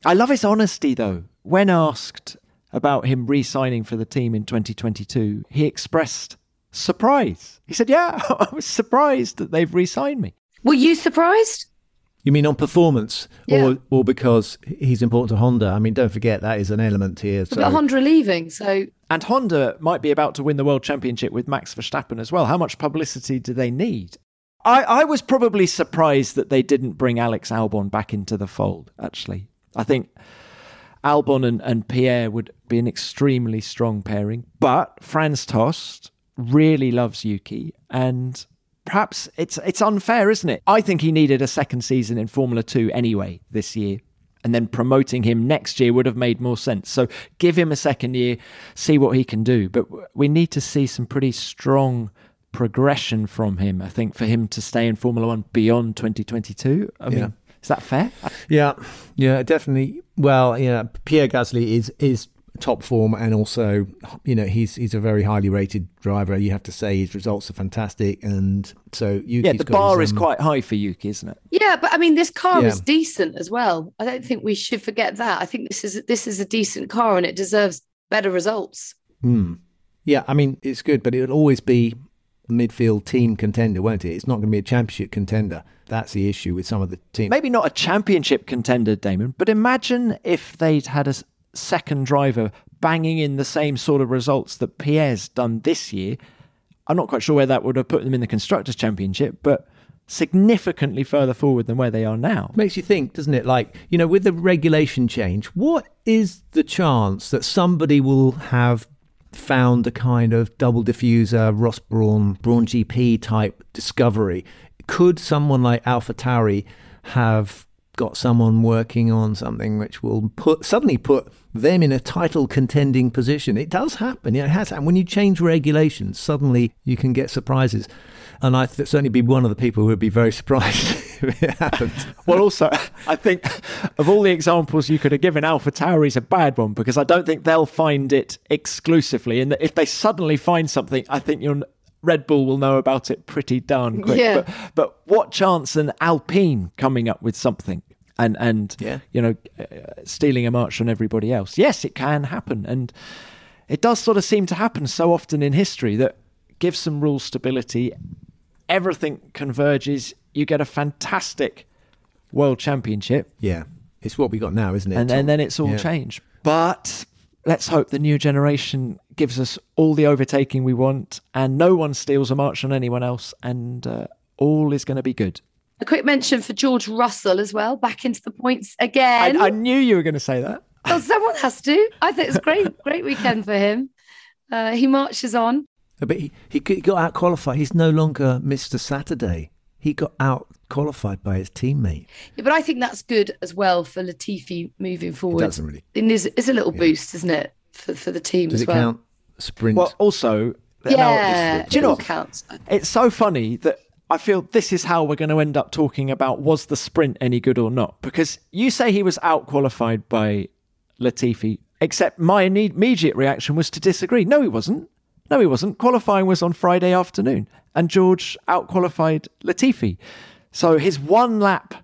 I love his honesty, though. When asked about him re-signing for the team in 2022, he expressed surprise. He said, "Yeah, I was surprised that they've re-signed me." Were you surprised? You mean on performance, Yeah. or or because he's important to Honda? I mean, don't forget that is an element here. So But Honda leaving, so And Honda might be about to win the world championship with Max Verstappen as well. How much publicity do they need? I, I was probably surprised that they didn't bring Alex Albon back into the fold, actually. I think Albon and, and Pierre would be an extremely strong pairing. But Franz Tost really loves Yuki and perhaps it's it's unfair, isn't it? I think he needed a second season in Formula 2 anyway this year. And then promoting him next year would have made more sense. So give him a second year, see what he can do. But we need to see some pretty strong progression from him, I think, for him to stay in Formula One beyond 2022. I mean, Yeah. is that fair? Yeah, yeah, definitely. Well, yeah, Pierre Gasly is is top form, and also, you know, he's he's a very highly rated driver. You have to say his results are fantastic, and so Yuki's yeah, the bar his, is um, quite high for Yuki, isn't it? Yeah, but I mean, this car Yeah. is decent as well. I don't think we should forget that. I think this is this is a decent car and it deserves better results. Hmm. Yeah, I mean, it's good, but it'll always be a midfield team contender, won't it? It's not going to be a championship contender. That's the issue with some of the teams. Maybe not a championship contender, Damon, but imagine if they'd had a s- second driver banging in the same sort of results that Pierre's done this year. I'm not quite sure where that would have put them in the Constructors' Championship, but significantly further forward than where they are now. Makes you think, doesn't it? Like, you know, with the regulation change, what is the chance that somebody will have found a kind of double diffuser, Ross Brawn, Brawn GP type discovery? Could someone like Alpha Tauri have got someone working on something which will put suddenly put them in a title contending position? It does happen. Yeah, it has happened. When you change regulations, suddenly you can get surprises. And I th- certainly be one of the people who would be very surprised if it happened. Well, also, I think of all the examples you could have given, Alpha is a bad one because I don't think they'll find it exclusively. And if they suddenly find something, I think you'll, Red Bull will know about it pretty darn quick. Yeah. But, but what chance an Alpine coming up with something and and Yeah. you know uh, stealing a march on everybody else? Yes, it can happen, and it does sort of seem to happen so often in history that gives some rule stability. Everything converges. You get a fantastic world championship, Yeah, it's what we got now, isn't it? and, then it's all Yeah. changed. But let's hope the new generation gives us all the overtaking we want, and no one steals a march on anyone else, and uh, all is going to be good. A quick mention for George Russell as well, back into the points again. I knew you were going to say that. Well, someone has to. I think it's a great, great weekend for him. Uh, he marches on. But he, he got out qualified. He's no longer Mr. Saturday. He got out qualified by his teammate. Yeah, but I think that's good as well for Latifi moving forward. It doesn't really. It is, it's a little boost, isn't it, for, for the team Does as it well? count? Sprint. Well, also, now, Yeah, it's- do you know it all what? counts. It's so funny that I feel this is how we're going to end up talking about was the sprint any good or not? Because you say he was out qualified by Latifi, except my immediate reaction was to disagree. No, he wasn't. No, he wasn't. Qualifying was on Friday afternoon, and George out qualified Latifi. So his one lap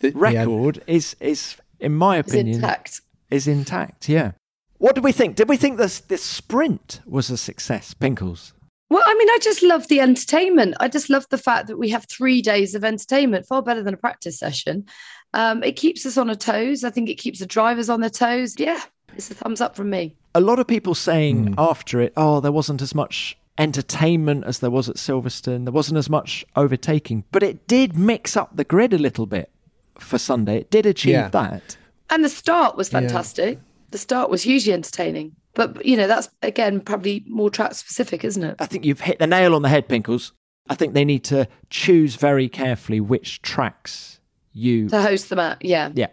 Th- yeah. record is is, in my It's opinion, intact. is intact. Yeah. What did we think? Did we think this this sprint was a success, Pinkles? Well, I mean, I just love the entertainment. I just love the fact that we have three days of entertainment, far better than a practice session. Um, it keeps us on our toes. I think it keeps the drivers on their toes. Yeah, it's a thumbs up from me. a lot of people saying Hmm. after it, oh, there wasn't as much entertainment as there was at Silverstone. There wasn't as much overtaking, but it did mix up the grid a little bit for Sunday. It did achieve Yeah. that. And the start was Yeah. fantastic. The start was hugely entertaining. But, you know, that's, again, probably more track specific, isn't it? I think you've hit the nail on the head, Pinkles. I think they need to choose very carefully which tracks you. To host them at, yeah. Yeah.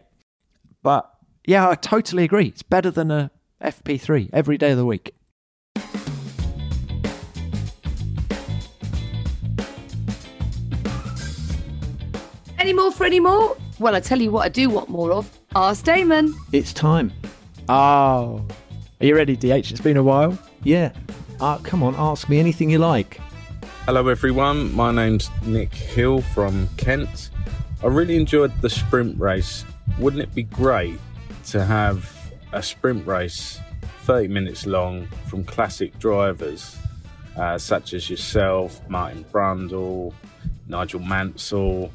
But yeah, I totally agree. It's better than a FP3 every day of the week. Any more for any more? Well, I tell you what I do want more of. Ask Damon. It's time. Oh. Are you ready, DH? It's been a while. Yeah. Uh, come on, ask me anything you like. Hello, everyone. My name's Nick Hill from Kent. I really enjoyed the sprint race. Wouldn't it be great to have a sprint race 30 minutes long from classic drivers uh, such as yourself, Martin Brundle, Nigel Mansell,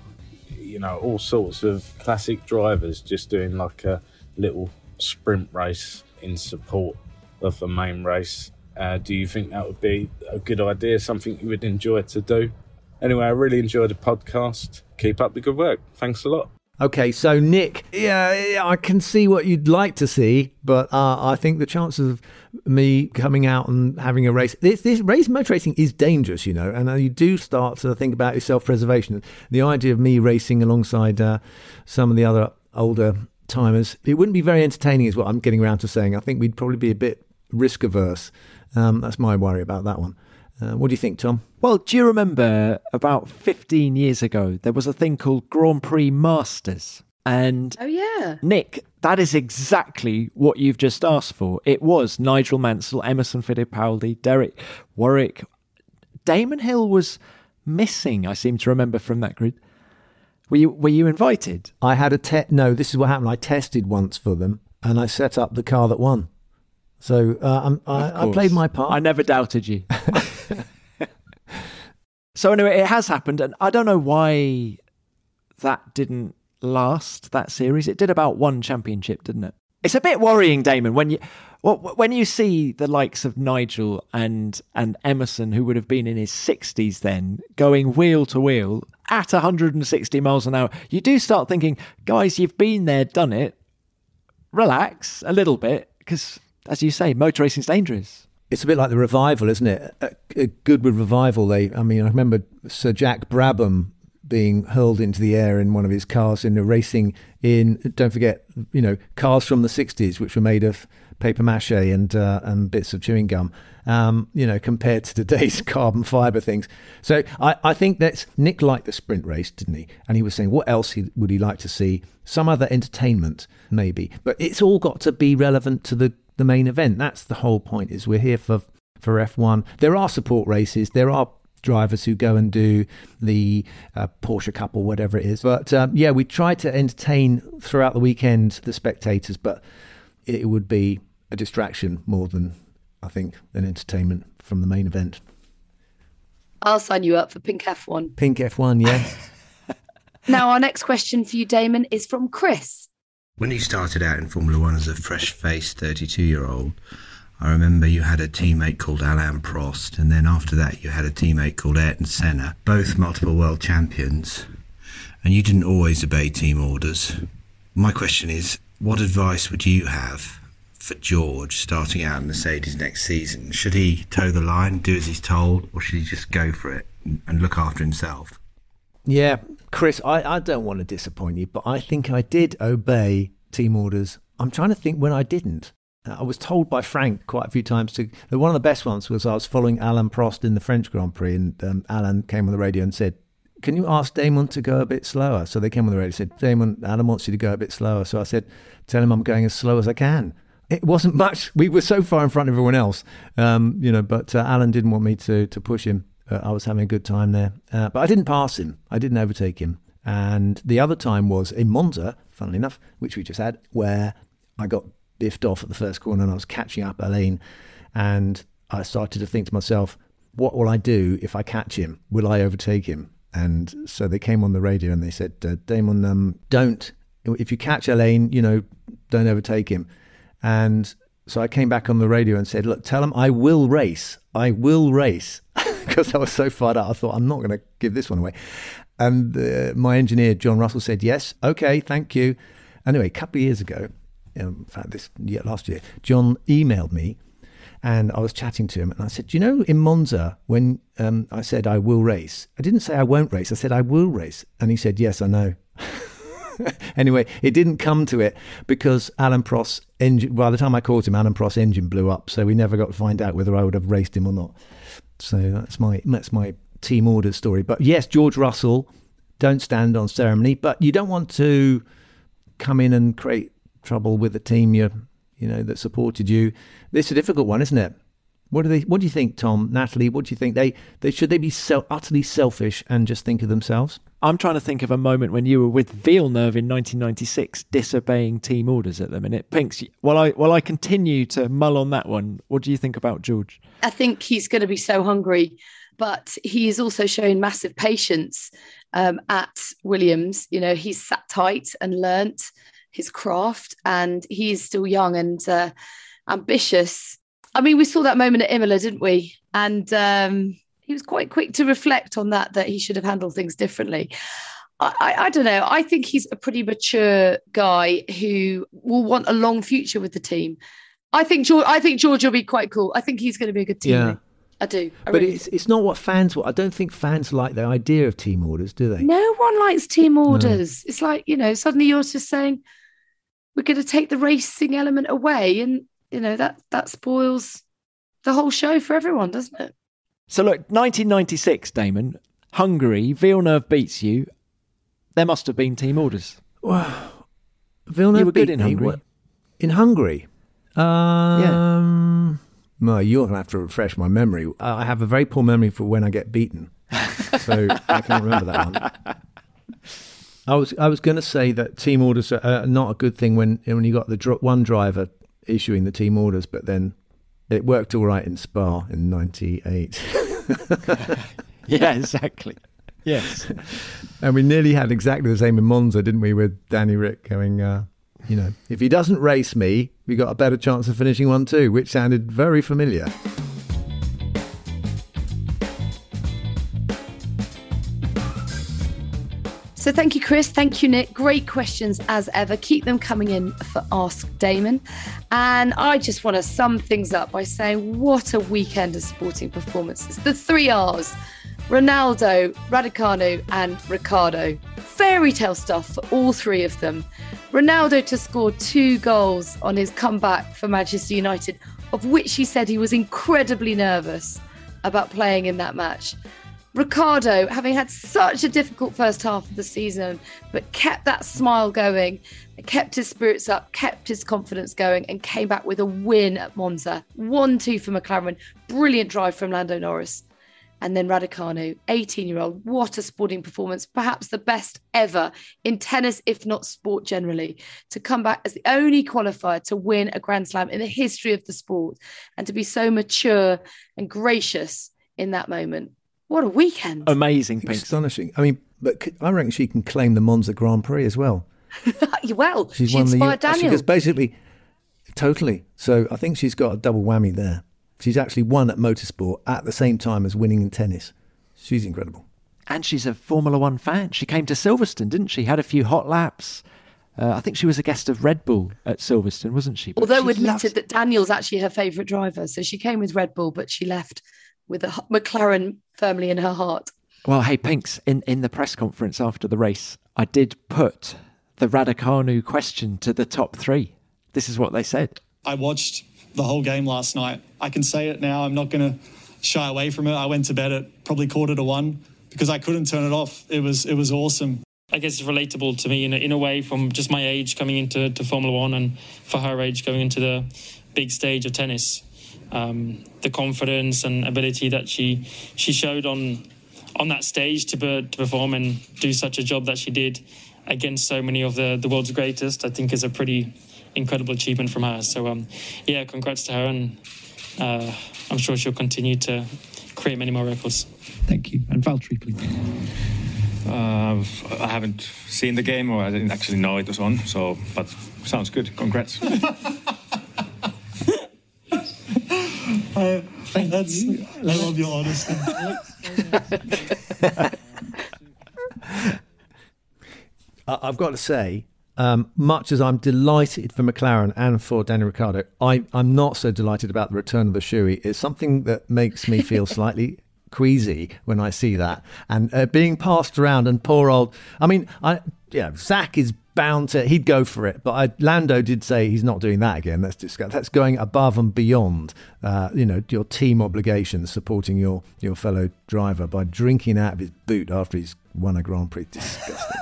you know, all sorts of classic drivers just doing like a little sprint race in support of the main race. Uh, do you think that would be a good idea, something you would enjoy to do? Anyway, I really enjoyed the podcast. Keep up the good work. Thanks a lot. Okay, so Nick, yeah, yeah, I can see what you'd like to see, but uh, I think the chances of me coming out and having a race, this, this race motor racing is dangerous, you know, and uh, you do start to think about your self preservation. The idea of me racing alongside uh, some of the other older timers, it wouldn't be very entertaining, is what I'm getting around to saying. I think we'd probably be a bit risk averse. Um, that's my worry about that one. Uh, what do you think, Tom? Well, do you remember about 15 years ago, there was a thing called Grand Prix Masters? And oh, yeah. Nick, that is exactly what you've just asked for. It was Nigel Mansell, Emerson Fittipaldi, Derek Warwick. Damon Hill was missing, I seem to remember from that grid. Were you were you invited? I had a te- no. This is what happened. I tested once for them, and I set up the car that won. So uh, I, I played my part. I never doubted you. so anyway, it has happened, and I don't know why that didn't last. That series, it did about one championship, didn't it? It's a bit worrying, Damon, when you well, when you see the likes of Nigel and and Emerson, who would have been in his sixties then, going wheel to wheel at 160 miles an hour. You do start thinking, guys, you've been there, done it. Relax a little bit, because as you say, motor racing's dangerous. It's a bit like the revival, isn't it? Goodwood revival. They, I mean, I remember Sir Jack Brabham being hurled into the air in one of his cars in a racing in. Don't forget, you know, cars from the '60s, which were made of paper mache and uh, and bits of chewing gum. Um, you know, compared to today's carbon fiber things. So I, I think that Nick liked the sprint race, didn't he? And he was saying, what else he, would he like to see? Some other entertainment, maybe. But it's all got to be relevant to the the main event. That's the whole point. Is we're here for for F1. There are support races. There are drivers who go and do the uh, Porsche Cup or whatever it is. But um, yeah, we try to entertain throughout the weekend the spectators, but it would be a distraction more than I think an entertainment from the main event. I'll sign you up for Pink F1. Pink F1, yeah. now, our next question for you, Damon, is from Chris. When you started out in Formula One as a fresh faced 32 year old, I remember you had a teammate called Alain Prost, and then after that, you had a teammate called Ayrton Senna, both multiple world champions, and you didn't always obey team orders. My question is what advice would you have for George starting out in Mercedes next season? Should he toe the line, do as he's told, or should he just go for it and look after himself? Yeah, Chris, I, I don't want to disappoint you, but I think I did obey team orders. I'm trying to think when I didn't. Uh, I was told by Frank quite a few times to. One of the best ones was I was following Alain Prost in the French Grand Prix, and um, Alain came on the radio and said, "Can you ask Damon to go a bit slower?" So they came on the radio and said, "Damon, Alan wants you to go a bit slower." So I said, "Tell him I'm going as slow as I can." It wasn't much. We were so far in front of everyone else, um, you know. But uh, Alain didn't want me to to push him. Uh, I was having a good time there. Uh, but I didn't pass him. I didn't overtake him. And the other time was in Monza, funnily enough, which we just had, where I got biffed off at the first corner and I was catching up Alain, And I started to think to myself, what will I do if I catch him? Will I overtake him? And so they came on the radio and they said, uh, Damon, um, don't. If you catch Alain, you know, don't overtake him. And so I came back on the radio and said, look, tell them I will race. I will race. because I was so fired up. I thought, I'm not going to give this one away. And uh, my engineer, John Russell, said, Yes, okay, thank you. Anyway, a couple of years ago, in fact, this year, last year, John emailed me and I was chatting to him and I said, Do you know in Monza, when um, I said I will race, I didn't say I won't race, I said I will race. And he said, Yes, I know. anyway, it didn't come to it because Alain Prost engine. By the time I caught him, Alain Prost engine blew up, so we never got to find out whether I would have raced him or not. So that's my that's my team order story. But yes, George Russell, don't stand on ceremony, but you don't want to come in and create trouble with the team you you know that supported you. This is a difficult one, isn't it? What do they? What do you think, Tom, Natalie? What do you think? They they should they be so utterly selfish and just think of themselves? I'm trying to think of a moment when you were with Villeneuve in 1996, disobeying team orders at the minute. Pinks, while I while I continue to mull on that one, what do you think about George? I think he's going to be so hungry, but he is also showing massive patience um, at Williams. You know, he's sat tight and learnt his craft, and he's still young and uh, ambitious. I mean, we saw that moment at Imola, didn't we? And um, he was quite quick to reflect on that that he should have handled things differently. I, I don't know. I think he's a pretty mature guy who will want a long future with the team. I think George. I think George will be quite cool. I think he's going to be a good team. Yeah. I do. I But really it's it's not what fans want. I don't think fans like the idea of team orders, do they? No one likes team orders. It's like, you know, suddenly you're just saying, we're going to take the racing element away. And, you know, that that spoils the whole show for everyone, doesn't it? So look, 1996, Damon, Hungary, Villeneuve beats you. There must have been team orders. Wow. Villeneuve You were good beat in. Hungary. In Hungary? Um, No, you're going to have to refresh my memory. I have a very poor memory for when I get beaten. So I can't remember that one. I was I was going to say that team orders are not a good thing when when you got the dr- one driver issuing the team orders, but then it worked all right in Spa in '98. Yeah, exactly. Yes. And we nearly had exactly the same in Monza, didn't we, with Danny Ric going, uh, you know, if he doesn't race me, we got a better chance of finishing one too, which sounded very familiar. So thank you, Chris. Thank you, Nick. Great questions as ever. Keep them coming in for Ask Damon. And I just want to sum things up by saying what a weekend of sporting performances. The three R's Ronaldo, Raducanu, and Ricciardo. Fairy tale stuff for all three of them. Ronaldo to score two goals on his comeback for Manchester United, of which he said he was incredibly nervous about playing in that match. Ricciardo, having had such a difficult first half of the season, but kept that smile going, kept his spirits up, kept his confidence going, and came back with a win at Monza. 1 2 for McLaren. Brilliant drive from Lando Norris. And then Raducanu, 18 year old. What a sporting performance. Perhaps the best ever in tennis, if not sport generally. To come back as the only qualifier to win a Grand Slam in the history of the sport and to be so mature and gracious in that moment. What a weekend. Amazing, Pinks. Astonishing. I mean, but I reckon she can claim the Monza Grand Prix as well. well, She's she won the inspired Daniel. Because basically, totally. So I think she's got a double whammy there. She's actually won at motorsport at the same time as winning in tennis. She's incredible. And she's a Formula One fan. She came to Silverstone, didn't she? Had a few hot laps. Uh, I think she was a guest of Red Bull at Silverstone, wasn't she? But Although she admitted loves- that Daniel's actually her favourite driver. So she came with Red Bull, but she left with a McLaren firmly in her heart. Well, hey, Pinks, in, in the press conference after the race, I did put the Raducanu question to the top three. This is what they said. I watched the whole game last night. I can say it now. I'm not going to shy away from it. I went to bed at probably quarter to one because I couldn't turn it off. It was it was awesome. I guess it's relatable to me in a, in a way from just my age coming into to Formula One and for her age going into the big stage of tennis. Um, the confidence and ability that she she showed on on that stage to, be, to perform and do such a job that she did against so many of the, the world's greatest, I think is a pretty incredible achievement from her. So um, yeah, congrats to her, and uh, I'm sure she'll continue to create many more records. Thank you. And Valtteri, please. Uh, I haven't seen the game, or I didn't actually know it was on. So, but sounds good. Congrats. Uh, that's, I love your honesty. I- I've got to say, um, much as I'm delighted for McLaren and for Daniel Ricciardo, I, I'm not so delighted about the return of the shoey. It's something that makes me feel slightly queasy when I see that and uh, being passed around. And poor old, I mean, I yeah, Zak is bound to he'd go for it, but I, Lando did say he's not doing that again. That's discuss. That's going above and beyond, uh, you know, your team obligations, supporting your your fellow driver by drinking out of his boot after he's won a Grand Prix. Disgusting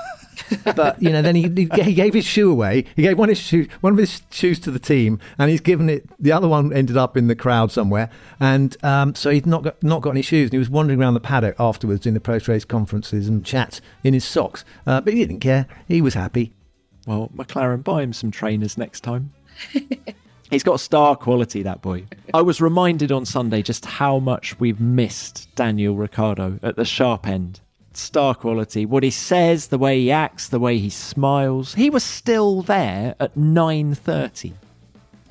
but you know, then he, he gave his shoe away. He gave one of his shoe, one of his shoes to the team, and he's given it. The other one ended up in the crowd somewhere, and um, so he'd not got not got any shoes. And he was wandering around the paddock afterwards in the post race conferences and chats in his socks. Uh, but he didn't care. He was happy. Well, McLaren, buy him some trainers next time. He's got star quality, that boy. I was reminded on Sunday just how much we've missed Daniel Ricciardo at the sharp end. Star quality. What he says, the way he acts, the way he smiles. He was still there at 9.30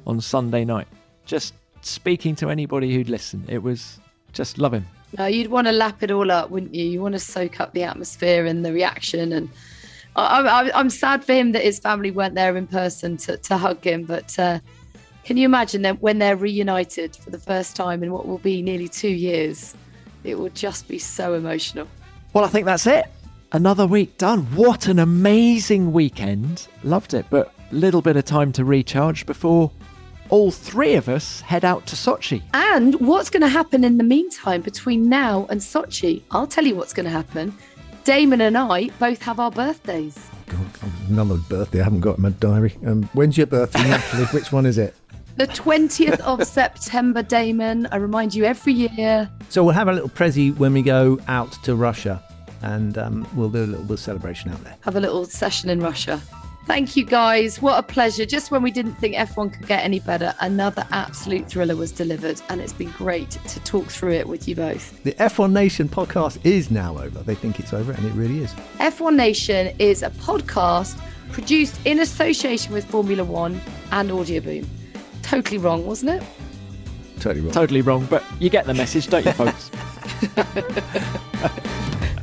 on Sunday night. Just speaking to anybody who'd listen. It was just love him. No, you'd want to lap it all up, wouldn't you? You want to soak up the atmosphere and the reaction. And I, I, I'm sad for him that his family weren't there in person to, to hug him. But uh, can you imagine that when they're reunited for the first time in what will be nearly two years? It will just be so emotional. Well, I think that's it. Another week done. What an amazing weekend. Loved it, but little bit of time to recharge before all three of us head out to Sochi. And what's going to happen in the meantime between now and Sochi? I'll tell you what's going to happen. Damon and I both have our birthdays. God, Another birthday I haven't got in my diary. Um, when's your birthday, actually? Which one is it? The 20th of September, Damon. I remind you every year. So we'll have a little prezi when we go out to Russia and um, we'll do a little bit of celebration out there. Have a little session in Russia. Thank you, guys. What a pleasure. Just when we didn't think F1 could get any better, another absolute thriller was delivered. And it's been great to talk through it with you both. The F1 Nation podcast is now over. They think it's over, and it really is. F1 Nation is a podcast produced in association with Formula One and Audioboom. Totally wrong, wasn't it? Totally wrong. Totally wrong, but you get the message, don't you, folks?